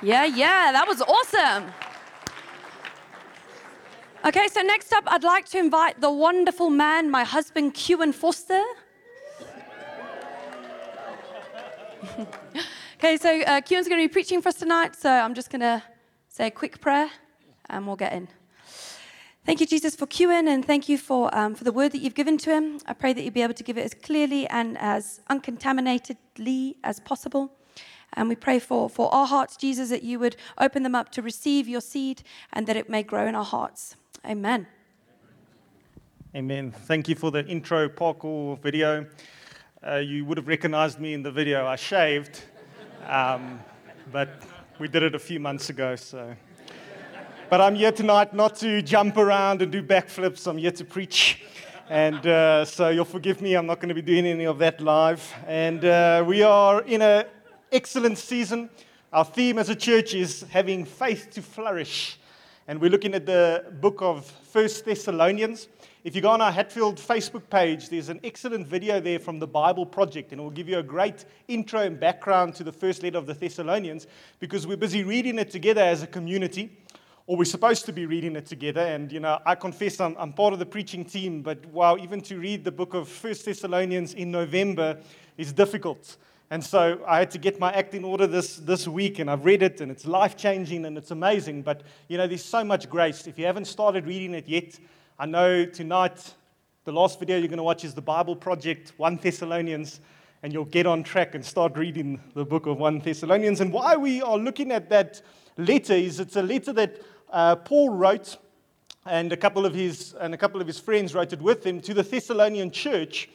Yeah, yeah, that was awesome. Okay, so next up, I'd like to invite the wonderful man, my husband, Kewan Foster. okay, so uh, Kewan's going to be preaching for us tonight, so I'm just going to say a quick prayer and we'll get in. Thank you, Jesus, for Kewan, and thank you for, um, for the word that you've given to him. I pray that you'll be able to give it as clearly and as uncontaminatedly as possible. And we pray for, for our hearts, Jesus, that you would open them up to receive your seed and that it may grow in our hearts. Amen. Amen. Thank you for the intro parkour video. Uh, you would have recognized me in the video. I shaved, um, but we did it a few months ago, so. But I'm here tonight not to jump around and do backflips. I'm here to preach. And uh, so you'll forgive me, I'm not going to be doing any of that live. And uh, we are in an excellent season. Our theme as a church is having faith to flourish. And we're looking at the book of First Thessalonians. If you go on our Hatfield Facebook page, there's an excellent video there from the Bible Project, and it will give you a great intro and background to the first letter of the Thessalonians because we're busy reading it together as a community or we're supposed to be reading it together. And, you know, I confess I'm, I'm part of the preaching team, but wow, even to read the book of First Thessalonians in November is difficult. And so I had to get my act in order this, this week, and I've read it, and it's life changing and it's amazing. But, you know, there's so much grace. If you haven't started reading it yet, I know tonight the last video you're going to watch is the Bible Project, 1 Thessalonians, and you'll get on track and start reading the book of 1 Thessalonians. And why we are looking at that letter is it's a letter that uh, Paul wrote, and a couple of his and a couple of his friends wrote it with him to the Thessalonian church,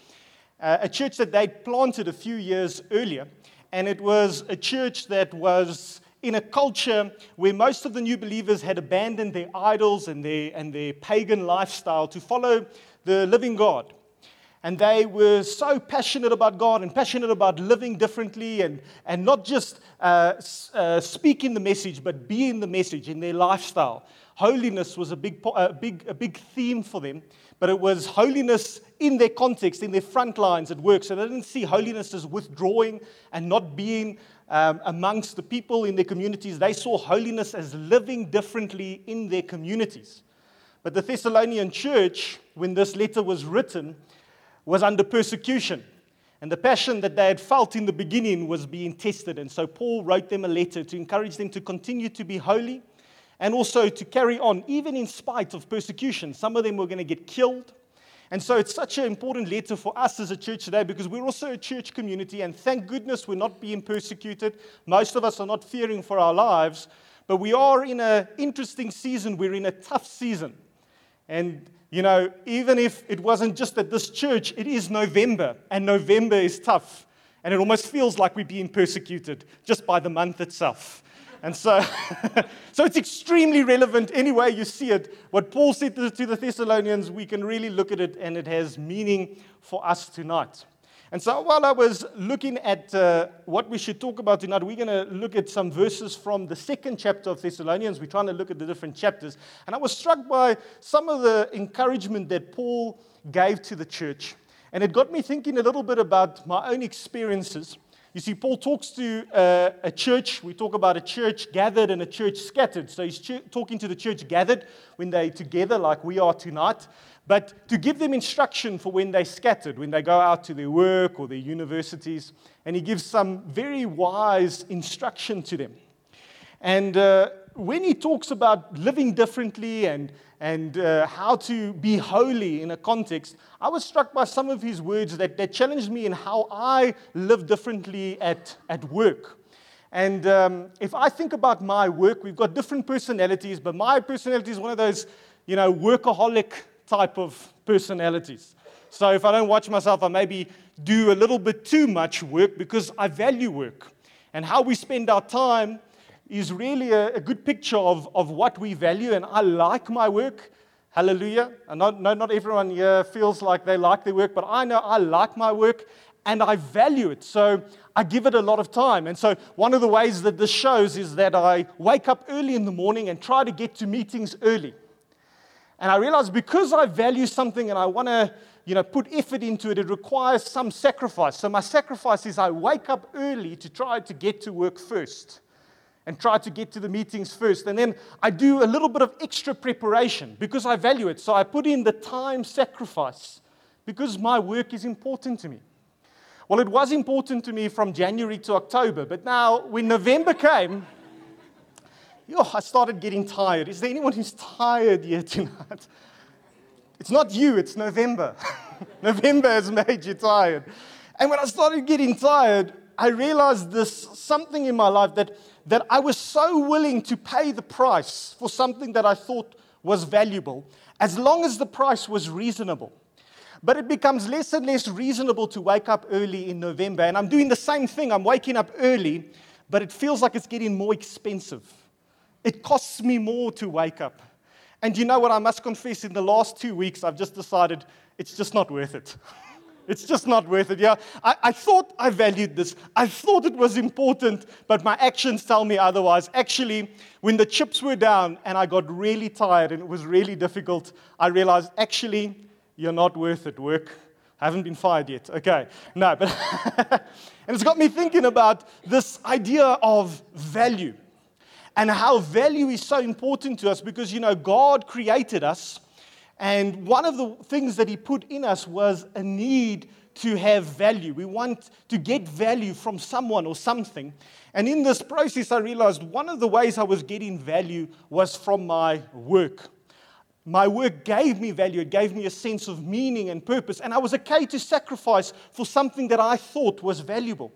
uh, a church that they'd planted a few years earlier, and it was a church that was in a culture where most of the new believers had abandoned their idols and their, and their pagan lifestyle to follow the living God. And they were so passionate about God and passionate about living differently and, and not just uh, uh, speaking the message, but being the message in their lifestyle. Holiness was a big, a, big, a big theme for them, but it was holiness in their context, in their front lines at work. So they didn't see holiness as withdrawing and not being um, amongst the people in their communities. They saw holiness as living differently in their communities. But the Thessalonian church, when this letter was written, was under persecution. And the passion that they had felt in the beginning was being tested. And so Paul wrote them a letter to encourage them to continue to be holy and also to carry on, even in spite of persecution. Some of them were going to get killed. And so it's such an important letter for us as a church today because we're also a church community. And thank goodness we're not being persecuted. Most of us are not fearing for our lives. But we are in an interesting season. We're in a tough season. And you know, even if it wasn't just at this church, it is November, and November is tough. And it almost feels like we're being persecuted just by the month itself. And so, so it's extremely relevant anyway you see it. What Paul said to the Thessalonians, we can really look at it and it has meaning for us tonight. And so while I was looking at uh, what we should talk about tonight, we're going to look at some verses from the second chapter of Thessalonians. We're trying to look at the different chapters. And I was struck by some of the encouragement that Paul gave to the church. And it got me thinking a little bit about my own experiences. You see, Paul talks to uh, a church. We talk about a church gathered and a church scattered. So he's ch- talking to the church gathered when they're together, like we are tonight but to give them instruction for when they're scattered, when they go out to their work or their universities. And he gives some very wise instruction to them. And uh, when he talks about living differently and, and uh, how to be holy in a context, I was struck by some of his words that, that challenged me in how I live differently at, at work. And um, if I think about my work, we've got different personalities, but my personality is one of those, you know, workaholic type of personalities. So if I don't watch myself, I maybe do a little bit too much work because I value work. And how we spend our time is really a, a good picture of, of what we value. And I like my work. Hallelujah. And not, no, not everyone here feels like they like their work, but I know I like my work and I value it. So I give it a lot of time. And so one of the ways that this shows is that I wake up early in the morning and try to get to meetings early. And I realize because I value something and I want to, you know, put effort into it, it requires some sacrifice. So my sacrifice is I wake up early to try to get to work first. And try to get to the meetings first. And then I do a little bit of extra preparation because I value it. So I put in the time sacrifice because my work is important to me. Well, it was important to me from January to October, but now when November came, yo, oh, I started getting tired. Is there anyone who's tired here tonight? It's not you, it's November. November has made you tired. And when I started getting tired, I realized this something in my life that, that I was so willing to pay the price for something that I thought was valuable, as long as the price was reasonable. But it becomes less and less reasonable to wake up early in November. And I'm doing the same thing. I'm waking up early, but it feels like it's getting more expensive. It costs me more to wake up. And you know what? I must confess, in the last two weeks, I've just decided it's just not worth it. It's just not worth it. Yeah, I, I, thought I valued this. I thought it was important, but my actions tell me otherwise. Actually, when the chips were down and I got really tired and it was really difficult, I realized actually, you're not worth it, work. I haven't been fired yet. Okay, no, but. and it's got me thinking about this idea of value and how value is so important to us because, you know, God created us and one of the things that he put in us was a need to have value. We want to get value from someone or something. And in this process, I realized one of the ways I was getting value was from my work. My work gave me value, it gave me a sense of meaning and purpose, and I was okay to sacrifice for something that I thought was valuable.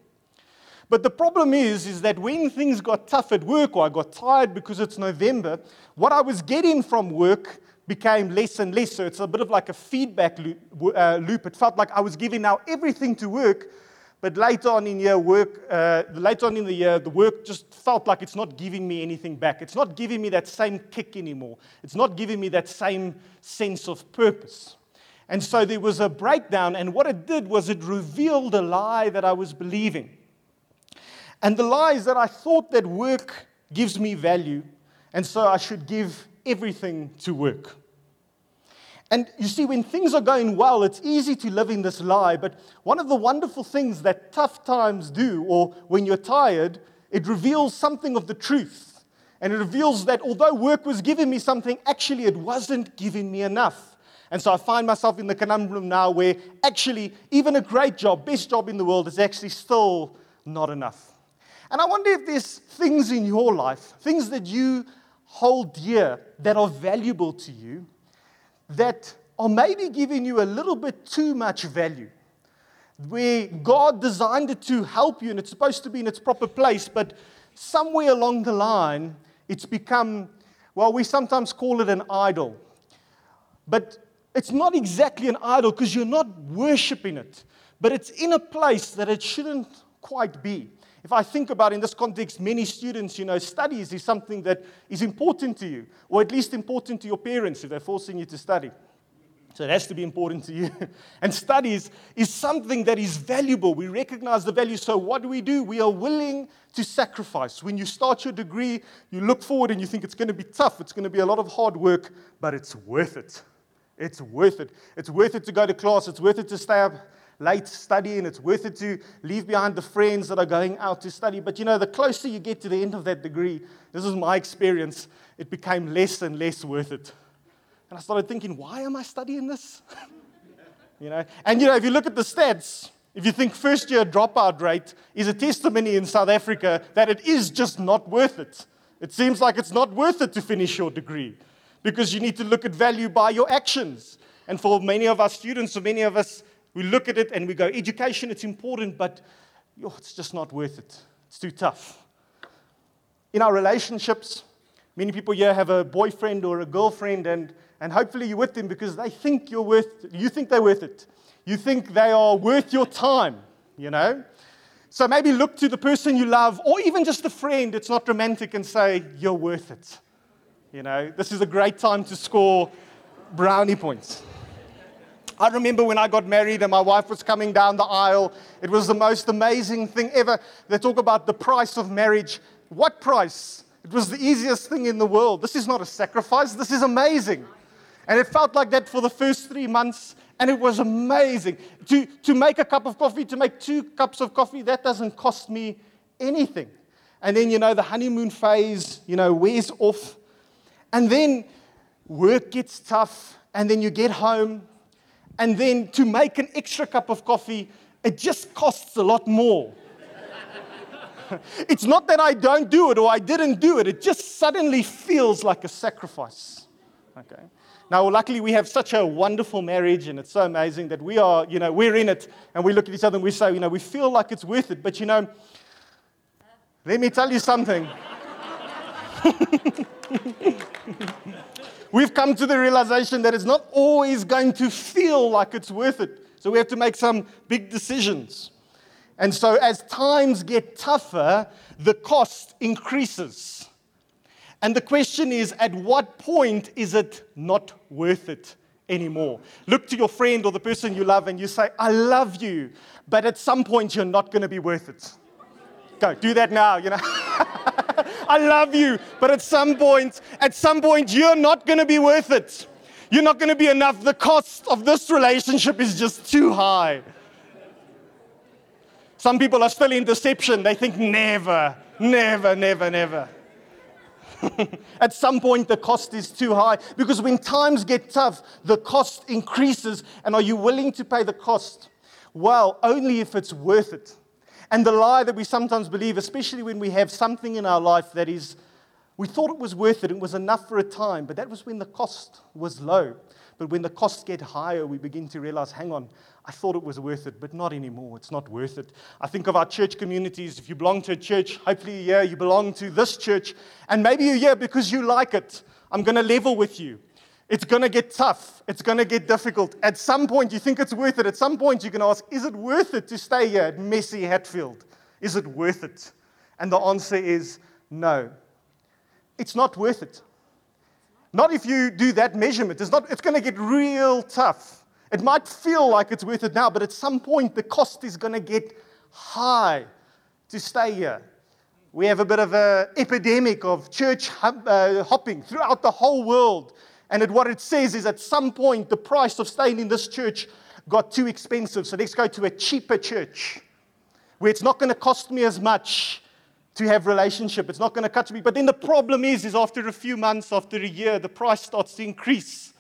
But the problem is, is that when things got tough at work or I got tired because it's November, what I was getting from work became less and less. So it's a bit of like a feedback loop. Uh, loop. It felt like I was giving now everything to work, but later on in year work, uh, later on in the year, the work just felt like it's not giving me anything back. It's not giving me that same kick anymore. It's not giving me that same sense of purpose. And so there was a breakdown, and what it did was it revealed a lie that I was believing. And the lie is that I thought that work gives me value, and so I should give everything to work. And you see, when things are going well, it's easy to live in this lie. But one of the wonderful things that tough times do, or when you're tired, it reveals something of the truth. And it reveals that although work was giving me something, actually it wasn't giving me enough. And so I find myself in the conundrum now where actually, even a great job, best job in the world, is actually still not enough. And I wonder if there's things in your life, things that you hold dear that are valuable to you that are maybe giving you a little bit too much value. Where God designed it to help you and it's supposed to be in its proper place, but somewhere along the line, it's become, well, we sometimes call it an idol. But it's not exactly an idol because you're not worshiping it, but it's in a place that it shouldn't quite be if I think about in this context, many students, you know, studies is something that is important to you, or at least important to your parents if they're forcing you to study. So it has to be important to you. and studies is something that is valuable. We recognize the value. So what do we do? We are willing to sacrifice. When you start your degree, you look forward and you think it's going to be tough. It's going to be a lot of hard work, but it's worth it. It's worth it. It's worth it to go to class. It's worth it to stay up late studying. It's worth it to leave behind the friends that are going out to study. But you know, the closer you get to the end of that degree, this is my experience, it became less and less worth it. And I started thinking, why am I studying this? you know, and you know, if you look at the stats, if you think first year dropout rate is a testimony in South Africa that it is just not worth it. It seems like it's not worth it to finish your degree because you need to look at value by your actions. And for many of our students, for many of us, we look at it and we go, education, it's important, but it's just not worth it. It's too tough. In our relationships, many people here have a boyfriend or a girlfriend, and, and hopefully you're with them because they think you're worth you think they're worth it. You think they are worth your time, you know? So maybe look to the person you love, or even just a friend, it's not romantic, and say, You're worth it. You know, this is a great time to score brownie points. I remember when I got married and my wife was coming down the aisle. It was the most amazing thing ever. They talk about the price of marriage. What price? It was the easiest thing in the world. This is not a sacrifice. This is amazing. And it felt like that for the first three months. And it was amazing. To, to make a cup of coffee, to make two cups of coffee, that doesn't cost me anything. And then, you know, the honeymoon phase, you know, wears off. And then work gets tough. And then you get home. And then to make an extra cup of coffee, it just costs a lot more. it's not that I don't do it or I didn't do it, it just suddenly feels like a sacrifice. Okay. Now, luckily, we have such a wonderful marriage, and it's so amazing that we are, you know, we're in it, and we look at each other and we say, you know, we feel like it's worth it. But, you know, let me tell you something. We've come to the realization that it's not always going to feel like it's worth it. So we have to make some big decisions. And so, as times get tougher, the cost increases. And the question is at what point is it not worth it anymore? Look to your friend or the person you love and you say, I love you, but at some point you're not going to be worth it. Go, do that now, you know. I love you, but at some point, at some point, you're not going to be worth it. You're not going to be enough. The cost of this relationship is just too high. Some people are still in deception. They think never, never, never, never. At some point, the cost is too high because when times get tough, the cost increases. And are you willing to pay the cost? Well, only if it's worth it. And the lie that we sometimes believe, especially when we have something in our life that is, we thought it was worth it, it was enough for a time, but that was when the cost was low. But when the costs get higher, we begin to realize hang on, I thought it was worth it, but not anymore. It's not worth it. I think of our church communities. If you belong to a church, hopefully, yeah, you belong to this church, and maybe you're here because you like it. I'm going to level with you. It's going to get tough. It's going to get difficult. At some point, you think it's worth it. At some point, you can ask, is it worth it to stay here at messy Hatfield? Is it worth it? And the answer is no. It's not worth it. Not if you do that measurement. It's, not, it's going to get real tough. It might feel like it's worth it now, but at some point, the cost is going to get high to stay here. We have a bit of an epidemic of church uh, hopping throughout the whole world. And it, what it says is at some point, the price of staying in this church got too expensive. So let's go to a cheaper church where it's not going to cost me as much to have relationship. It's not going to cut me. But then the problem is, is after a few months, after a year, the price starts to increase.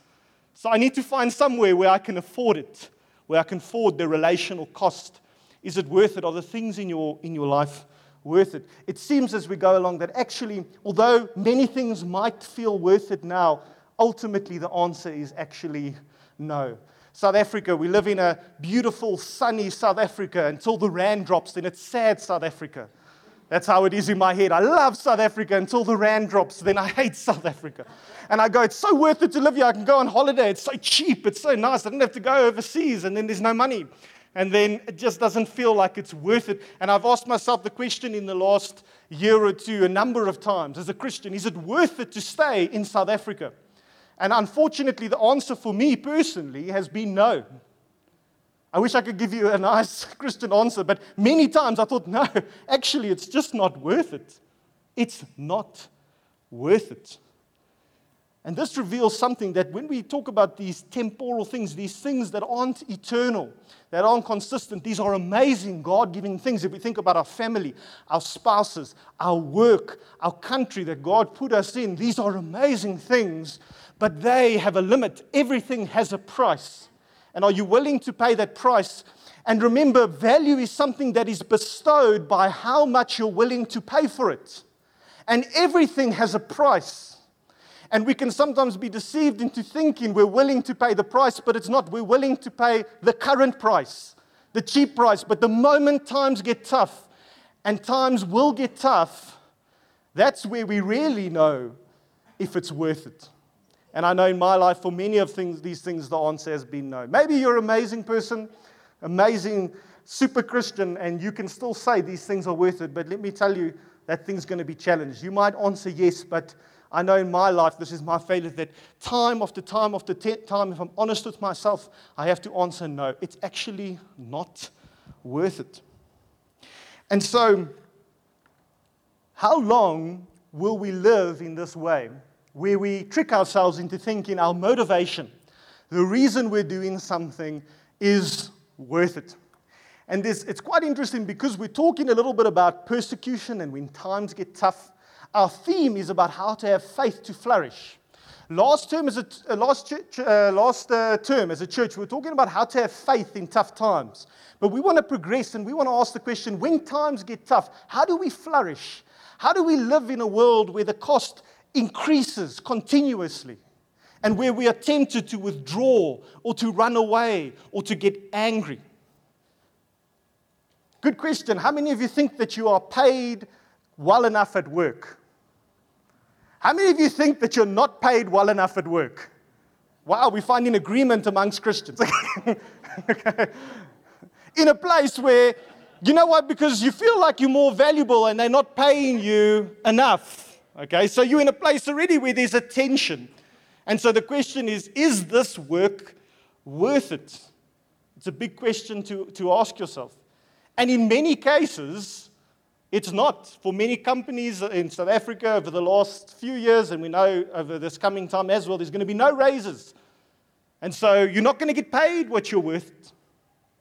So I need to find somewhere where I can afford it, where I can afford the relational cost. Is it worth it? Are the things in your, in your life worth it? It seems as we go along that actually, although many things might feel worth it now, ultimately the answer is actually no. South Africa, we live in a beautiful, sunny South Africa until the rand drops, then it's sad South Africa. That's how it is in my head. I love South Africa until the rand drops, then I hate South Africa. And I go, it's so worth it to live here. I can go on holiday. It's so cheap. It's so nice. I don't have to go overseas, and then there's no money. And then it just doesn't feel like it's worth it. And I've asked myself the question in the last year or two a number of times as a Christian is it worth it to stay in South Africa? And unfortunately, the answer for me personally has been no. I wish I could give you a nice Christian answer, but many times I thought, no, actually, it's just not worth it. It's not worth it. And this reveals something that when we talk about these temporal things, these things that aren't eternal, that aren't consistent, these are amazing God given things. If we think about our family, our spouses, our work, our country that God put us in, these are amazing things but they have a limit. Everything has a price. And are you willing to pay that price? And remember, value is something that is bestowed by how much you're willing to pay for it. And everything has a price. And we can sometimes be deceived into thinking we're willing to pay the price, but it's not. We're willing to pay the current price, the cheap price. But the moment times get tough, and times will get tough, that's where we really know if it's worth it. And I know in my life, for many of things, these things, the answer has been no. Maybe you're an amazing person, amazing, super Christian, and you can still say these things are worth it. But let me tell you, that thing's going to be challenged. You might answer yes, but I know in my life, this is my failure, that time after time after time, if I'm honest with myself, I have to answer no. It's actually not worth it. And so, how long will we live in this way? Where we trick ourselves into thinking our motivation, the reason we're doing something, is worth it. And this, it's quite interesting because we're talking a little bit about persecution and when times get tough. Our theme is about how to have faith to flourish. Last term, as a, uh, last, church, uh, last uh, term as a church, we were talking about how to have faith in tough times. But we want to progress and we want to ask the question when times get tough, how do we flourish? How do we live in a world where the cost increases continuously and where we are tempted to withdraw or to run away or to get angry? Good question. How many of you think that you are paid well enough at work? How many of you think that you're not paid well enough at work? Wow, we find an agreement amongst Christians. okay. In a place where, you know what, because you feel like you're more valuable and they're not paying you enough. Okay, so you're in a place already where there's a tension. And so the question is is this work worth it? It's a big question to, to ask yourself. And in many cases, it's not. For many companies in South Africa over the last few years, and we know over this coming time as well, there's going to be no raises. And so you're not going to get paid what you're worth.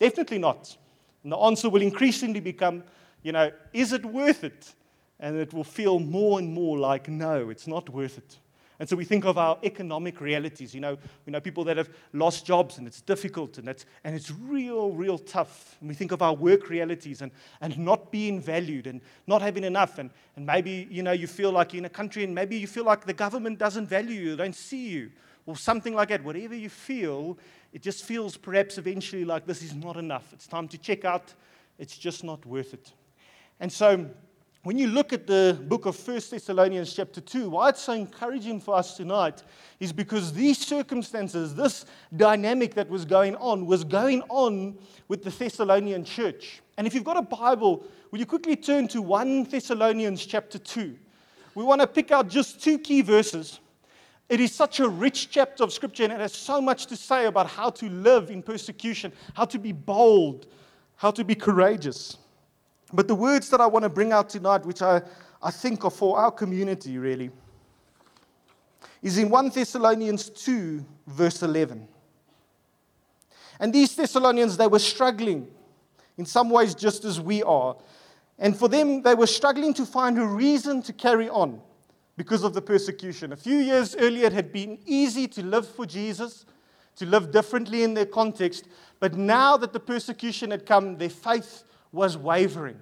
Definitely not. And the answer will increasingly become, you know, is it worth it? And it will feel more and more like, no, it's not worth it. And so we think of our economic realities. You know, we know people that have lost jobs and it's difficult and it's, and it's real, real tough. And we think of our work realities and, and not being valued and not having enough. And, and maybe, you know, you feel like you're in a country and maybe you feel like the government doesn't value you, don't see you, or something like that. Whatever you feel, it just feels perhaps eventually like this is not enough. It's time to check out. It's just not worth it. And so when you look at the book of 1 Thessalonians, chapter 2, why it's so encouraging for us tonight is because these circumstances, this dynamic that was going on, was going on with the Thessalonian church. And if you've got a Bible, will you quickly turn to 1 Thessalonians, chapter 2? We want to pick out just two key verses. It is such a rich chapter of scripture, and it has so much to say about how to live in persecution, how to be bold, how to be courageous. But the words that I want to bring out tonight, which I, I think are for our community really, is in 1 Thessalonians 2, verse 11. And these Thessalonians, they were struggling in some ways just as we are. And for them, they were struggling to find a reason to carry on because of the persecution. A few years earlier, it had been easy to live for Jesus, to live differently in their context. But now that the persecution had come, their faith was wavering.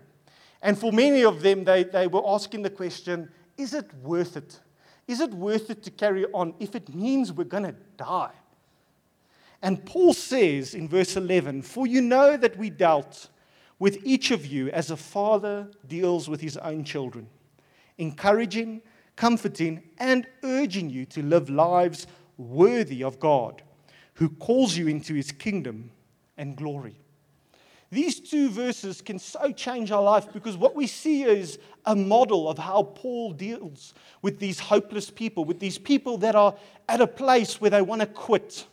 And for many of them, they, they were asking the question is it worth it? Is it worth it to carry on if it means we're going to die? And Paul says in verse 11, For you know that we dealt with each of you as a father deals with his own children, encouraging, comforting, and urging you to live lives worthy of God, who calls you into his kingdom and glory. These two verses can so change our life because what we see is a model of how Paul deals with these hopeless people, with these people that are at a place where they want to quit,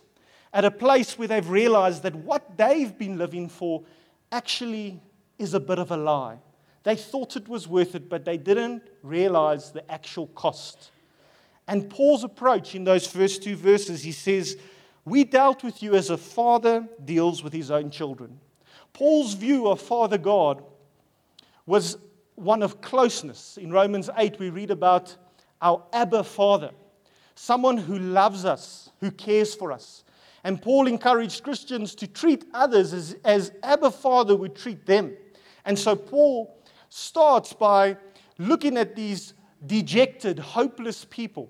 at a place where they've realized that what they've been living for actually is a bit of a lie. They thought it was worth it, but they didn't realize the actual cost. And Paul's approach in those first two verses, he says, We dealt with you as a father deals with his own children. Paul's view of Father God was one of closeness. In Romans 8, we read about our Abba Father, someone who loves us, who cares for us. And Paul encouraged Christians to treat others as, as Abba Father would treat them. And so Paul starts by looking at these dejected, hopeless people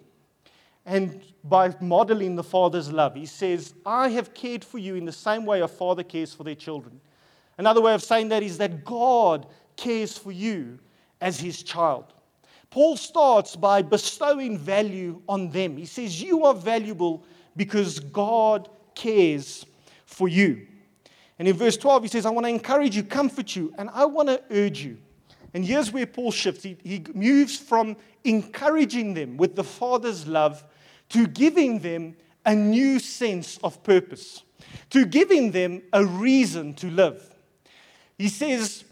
and by modeling the Father's love. He says, I have cared for you in the same way a father cares for their children. Another way of saying that is that God cares for you as his child. Paul starts by bestowing value on them. He says, You are valuable because God cares for you. And in verse 12, he says, I want to encourage you, comfort you, and I want to urge you. And here's where Paul shifts. He, he moves from encouraging them with the Father's love to giving them a new sense of purpose, to giving them a reason to live. He says,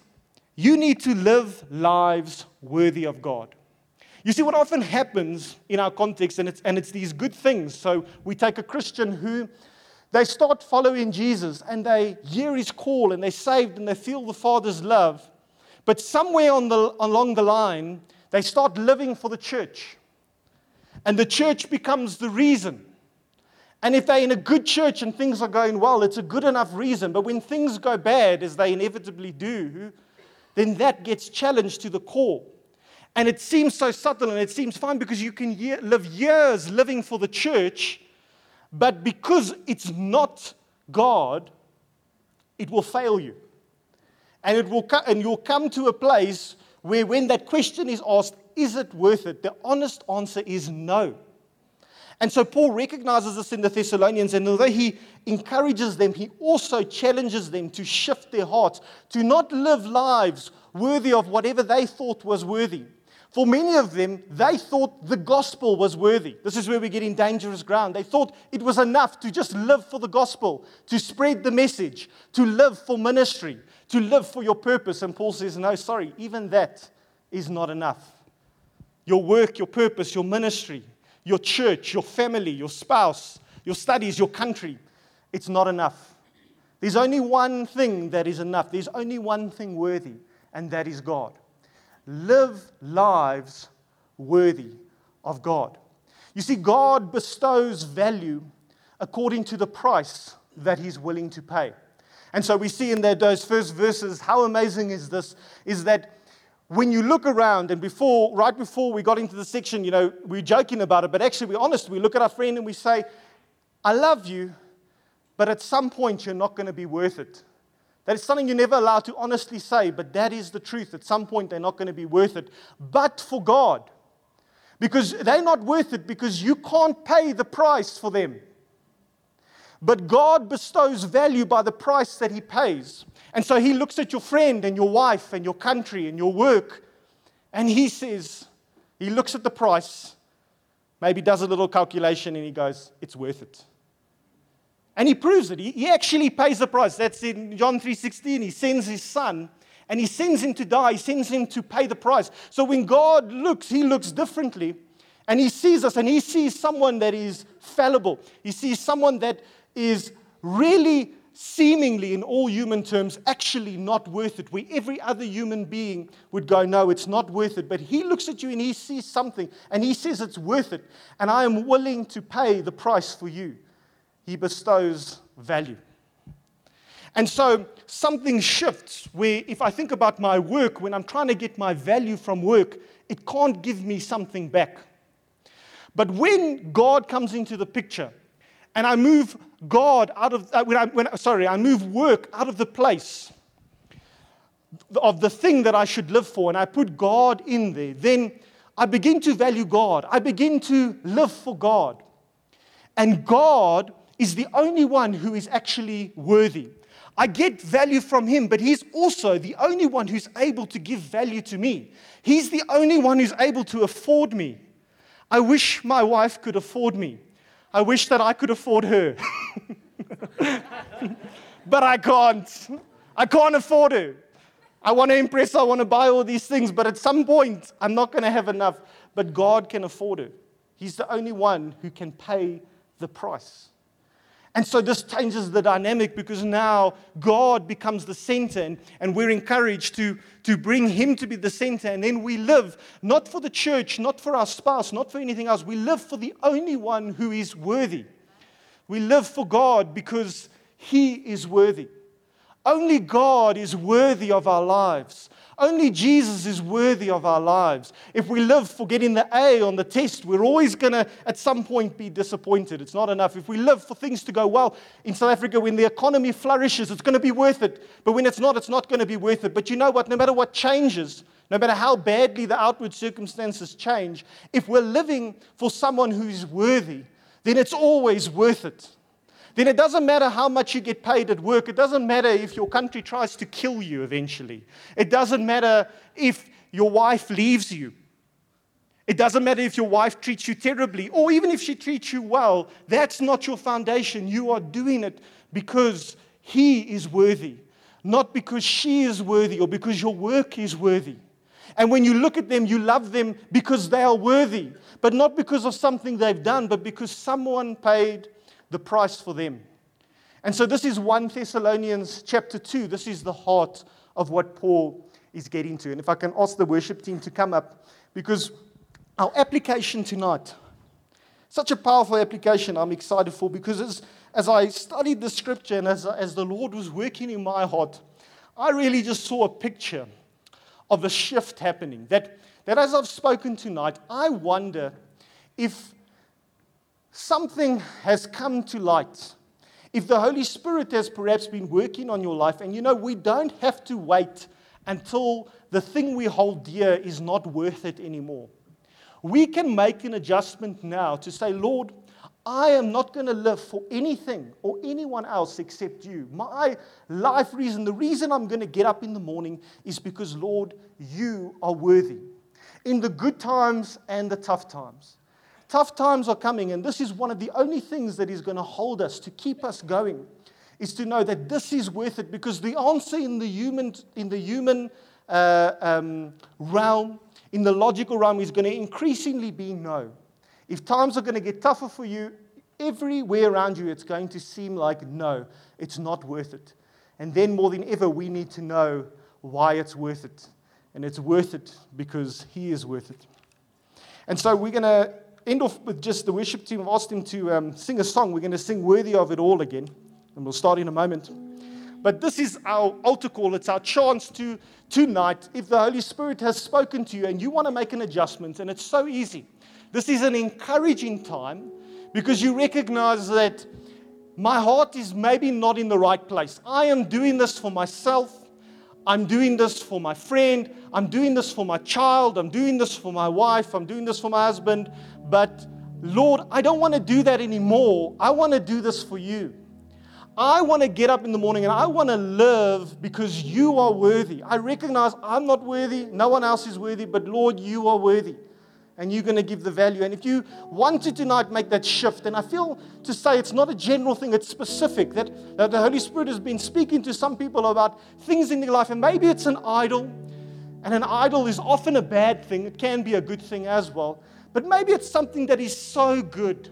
You need to live lives worthy of God. You see, what often happens in our context, and it's, and it's these good things. So we take a Christian who They start following Jesus and they hear his call and they're saved and they feel the Father's love. But somewhere on the, along the line, they start living for the church. And the church becomes the reason. And if they're in a good church and things are going well, it's a good enough reason. But when things go bad, as they inevitably do, then that gets challenged to the core. And it seems so subtle and it seems fine because you can year, live years living for the church, but because it's not God, it will fail you. And, it will co- and you'll come to a place where, when that question is asked, is it worth it? The honest answer is no. And so Paul recognizes this in the Thessalonians, and although he encourages them, he also challenges them to shift their hearts, to not live lives worthy of whatever they thought was worthy. For many of them, they thought the gospel was worthy. This is where we get in dangerous ground. They thought it was enough to just live for the gospel, to spread the message, to live for ministry, to live for your purpose. And Paul says, No, sorry, even that is not enough. Your work, your purpose, your ministry, your church, your family, your spouse, your studies, your country, it's not enough. There's only one thing that is enough. There's only one thing worthy, and that is God live lives worthy of God. You see, God bestows value according to the price that He's willing to pay. And so we see in those first verses, how amazing is this? Is that when you look around, and before, right before we got into the section, you know, we're joking about it, but actually we're honest. We look at our friend and we say, I love you, but at some point you're not going to be worth it. That is something you're never allowed to honestly say, but that is the truth. At some point, they're not going to be worth it. But for God, because they're not worth it because you can't pay the price for them. But God bestows value by the price that He pays. And so He looks at your friend and your wife and your country and your work, and He says, He looks at the price, maybe does a little calculation, and He goes, It's worth it. And he proves it. He, actually pays the price. That's in John 3:16. He sends his son and he sends him to die. He sends him to pay the price. So when God looks, he looks differently. And he sees us and he sees someone that is fallible. He sees someone that is really seemingly, in all human terms, actually not worth it. Where every other human being would go, No, it's not worth it. But he looks at you and he sees something and he says, It's worth it. And I am willing to pay the price for you he bestows value. And so something shifts where if I think about my work, when I'm trying to get my value from work, it can't give me something back. But when God comes into the picture and I move God out of, uh, when I, when, sorry, I move work out of the place of the thing that I should live for and I put God in there, then I begin to value God. I begin to live for God. And God is the only one who is actually worthy. I get value from him, but he's also the only one who's able to give value to me. He's the only one who's able to afford me. I wish my wife could afford me. I wish that I could afford her. but I can't. I can't afford her. I want to impress, I want to buy all these things, but at some point, I'm not going to have enough. But God can afford her. He's the only one who can pay the price. And so this changes the dynamic because now God becomes the center, and, and we're encouraged to, to bring Him to be the center. And then we live not for the church, not for our spouse, not for anything else. We live for the only one who is worthy. We live for God because He is worthy. Only God is worthy of our lives. Only Jesus is worthy of our lives. If we live for getting the A on the test, we're always going to, at some point, be disappointed. It's not enough. If we live for things to go well in South Africa, when the economy flourishes, it's going to be worth it. But when it's not, it's not going to be worth it. But you know what? No matter what changes, no matter how badly the outward circumstances change, if we're living for someone who's worthy, then it's always worth it then it doesn't matter how much you get paid at work. It doesn't matter if your country tries to kill you eventually. It doesn't matter if your wife leaves you. It doesn't matter if your wife treats you terribly or even if she treats you well. That's not your foundation. You are doing it because he is worthy, not because she is worthy or because your work is worthy. And when you look at them, you love them because they are worthy, but not because of something they've done, but because someone paid the price for them. And so this is 1 Thessalonians chapter 2. This is the heart of what Paul is getting to. And if I can ask the worship team to come up, because our application tonight, such a powerful application I'm excited for, because as, as I studied the scripture and as, as the Lord was working in my heart, I really just saw a picture of a shift happening. That, that as I've spoken tonight, I wonder if something has come to light. If the Holy Spirit has perhaps been working on your life, and you know, we don't have to wait until the thing we hold dear is not worth it anymore. We can make an adjustment now to say, Lord, I am not going to live for anything or anyone else except you. My life reason, the reason I'm going to get up in the morning is because, Lord, you are worthy. In the good times and the tough times. Tough times are coming, and this is one of the only things that is going to hold us, to keep us going, is to know that this is worth it because the answer in the human, in the human uh, um, realm, in the logical realm, is going to increasingly be no. If times are going to get tougher for you, everywhere around you, it's going to seem like no, it's not worth it. And then more than ever, we need to know why it's worth it. And it's worth it because He is worth it. And so we're going to end off with just the worship team. I've asked him to um, sing a song. We're going to sing Worthy of It All again, and we'll start in a moment. But this is our altar call. It's our chance to, tonight, if the Holy Spirit has spoken to you and you want to make an adjustment, and it's so easy. This is an encouraging time because you recognize that my heart is maybe not in the right place. I am doing this for myself. I'm doing this for my friend. I'm doing this for my child. I'm doing this for my wife. I'm doing this for my husband. But Lord, I don't want to do that anymore. I want to do this for you. I want to get up in the morning and I want to live because you are worthy. I recognize I'm not worthy, no one else is worthy, but Lord, you are worthy. And you're going to give the value. And if you want to tonight make that shift, and I feel to say it's not a general thing, it's specific that, that the Holy Spirit has been speaking to some people about things in their life, and maybe it's an idol. And an idol is often a bad thing, it can be a good thing as well. But maybe it's something that is so good.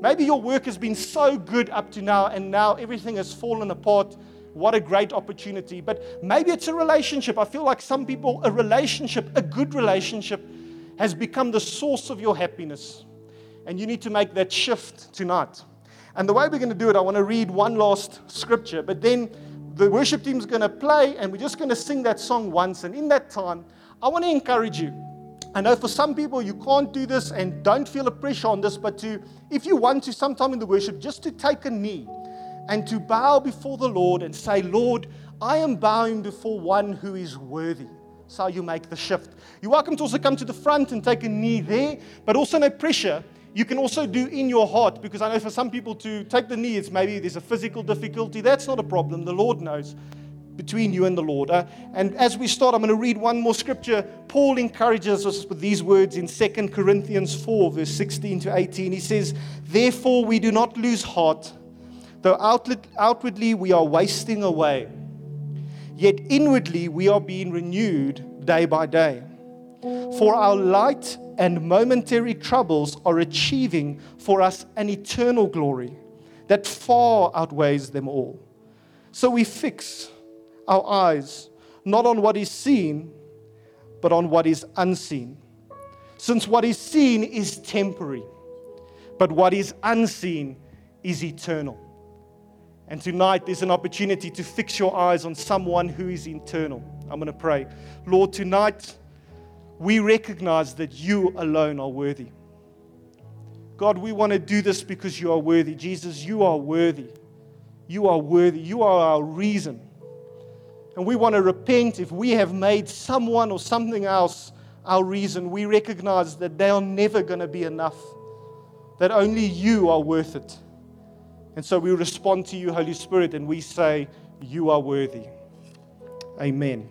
Maybe your work has been so good up to now, and now everything has fallen apart. What a great opportunity. But maybe it's a relationship. I feel like some people, a relationship, a good relationship, has become the source of your happiness. And you need to make that shift tonight. And the way we're going to do it, I want to read one last scripture, but then the worship team's going to play, and we're just going to sing that song once. And in that time, I want to encourage you I know for some people you can't do this and don't feel a pressure on this, but to, if you want to, sometime in the worship, just to take a knee and to bow before the Lord and say, Lord, I am bowing before one who is worthy. So you make the shift. You're welcome to also come to the front and take a knee there, but also no pressure. You can also do in your heart because I know for some people to take the knee, it's maybe there's a physical difficulty. That's not a problem. The Lord knows between you and the Lord. Uh, and as we start, I'm going to read one more scripture. Paul encourages us with these words in 2 Corinthians 4, verse 16 to 18. He says, Therefore, we do not lose heart, though outwardly we are wasting away, yet inwardly we are being renewed day by day. For our light and momentary troubles are achieving for us an eternal glory that far outweighs them all. So we fix our eyes not on what is seen, but on what is unseen. Since what is seen is temporary, but what is unseen is eternal. And tonight there's an opportunity to fix your eyes on someone who is internal. I'm going to pray. Lord, tonight we recognize that you alone are worthy. God, we want to do this because you are worthy. Jesus, you are worthy. You are worthy. You are our reason and we want to repent if we have made someone or something else our reason, we recognize that they are never going to be enough, that only you are worth it. And so we respond to you, Holy Spirit, and we say, You are worthy. Amen.